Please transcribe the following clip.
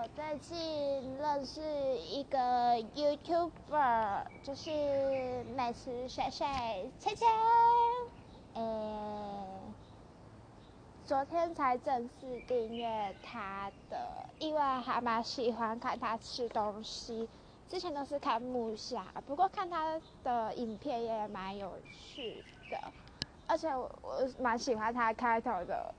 我最近认识一个 YouTuber，就是美食帅帅切切，诶，昨天才正式订阅他的，因为还蛮喜欢看他吃东西。之前都是看木下，不过看他的影片也蛮有趣的，而且我我蛮喜欢他开头的。